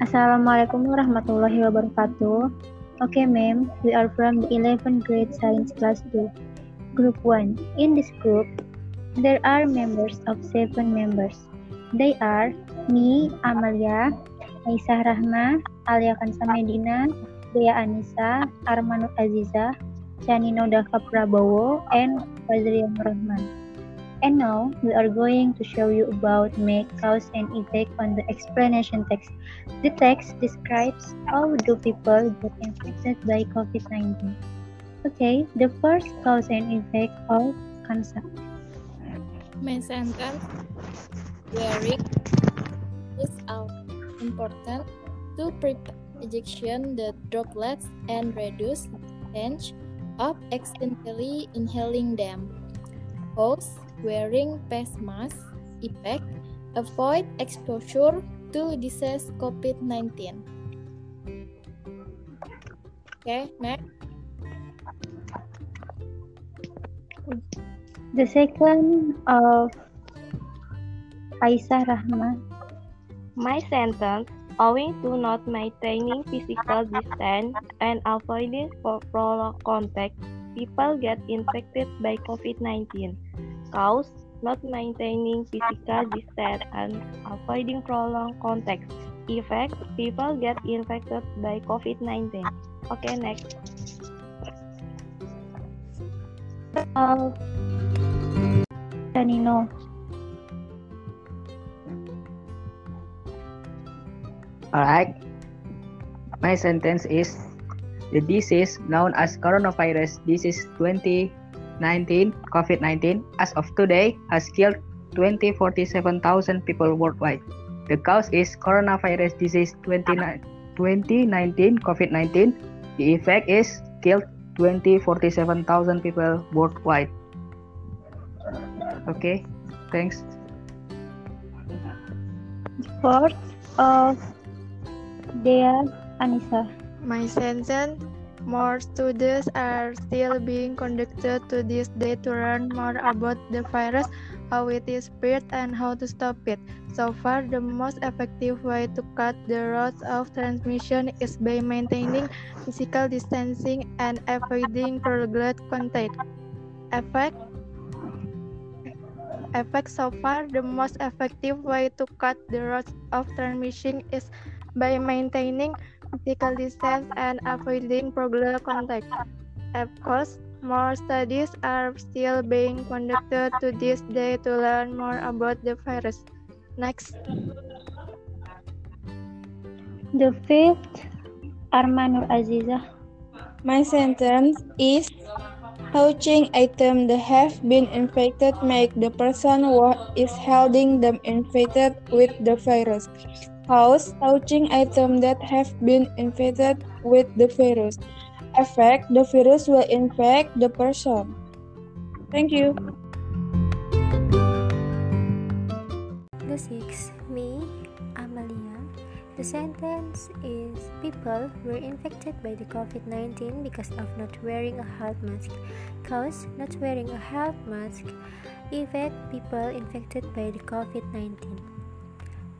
Assalamualaikum warahmatullahi wabarakatuh. Okay, ma'am, we are from the 11th grade science class 2, group 1. In this group, there are members of seven members. They are me, Amalia, Aisyah Rahma, Alia Kansa Medina, Dea Anissa, Armanu Aziza, Chanino Daka Prabowo, and Fazrian Rahman. And now we are going to show you about make, cause, and effect on the explanation text. The text describes how do people get infected by COVID-19. Okay, the first cause and effect of Kansa. My sentence wearing is important to prevent ejection the droplets and reduce the chance of accidentally inhaling them. Cause wearing face mask effect avoid exposure to disease COVID-19. Okay, next. The second of Aisyah Rahman. My sentence, owing to not maintaining physical distance and avoiding prolonged contact, people get infected by COVID-19 cause not maintaining physical distance and avoiding prolonged contact. Effect, people get infected by COVID-19. Okay, next. Uh, Danino. Alright. My sentence is the disease known as coronavirus disease 20 19 COVID-19 as of today has killed 247,000 people worldwide. The cause is coronavirus disease 2019 COVID-19. The effect is killed 247,000 people worldwide. Okay, thanks. Fourth of Dea Anissa. My sentence more studies are still being conducted to this day to learn more about the virus, how it is spread, and how to stop it. So far, the most effective way to cut the route of transmission is by maintaining physical distancing and avoiding prolonged contact. Effect effect so far the most effective way to cut the route of transmission is by maintaining physical distance and avoiding prolonged contact. Of course, more studies are still being conducted to this day to learn more about the virus. Next. The fifth, Armanur Aziza. My sentence is touching items that have been infected make the person who is holding them infected with the virus house touching items that have been infected with the virus. Affect the virus will infect the person. Thank you. The six, me, Amalia. The sentence is people were infected by the COVID-19 because of not wearing a health mask. Cause not wearing a health mask affect people infected by the COVID-19.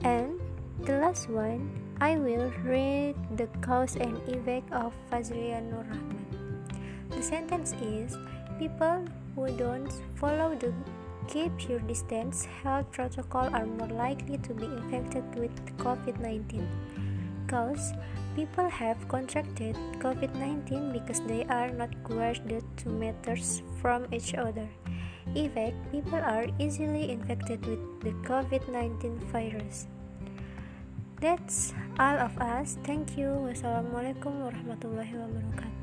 And the last one, I will read the cause and effect of Fazrian Nur Rahman. The sentence is People who don't follow the keep your distance health protocol are more likely to be infected with COVID 19. Cause people have contracted COVID 19 because they are not guarded two meters from each other. Effect people are easily infected with the COVID 19 virus. That's all of us. Thank you. Wassalamualaikum warahmatullahi wabarakatuh.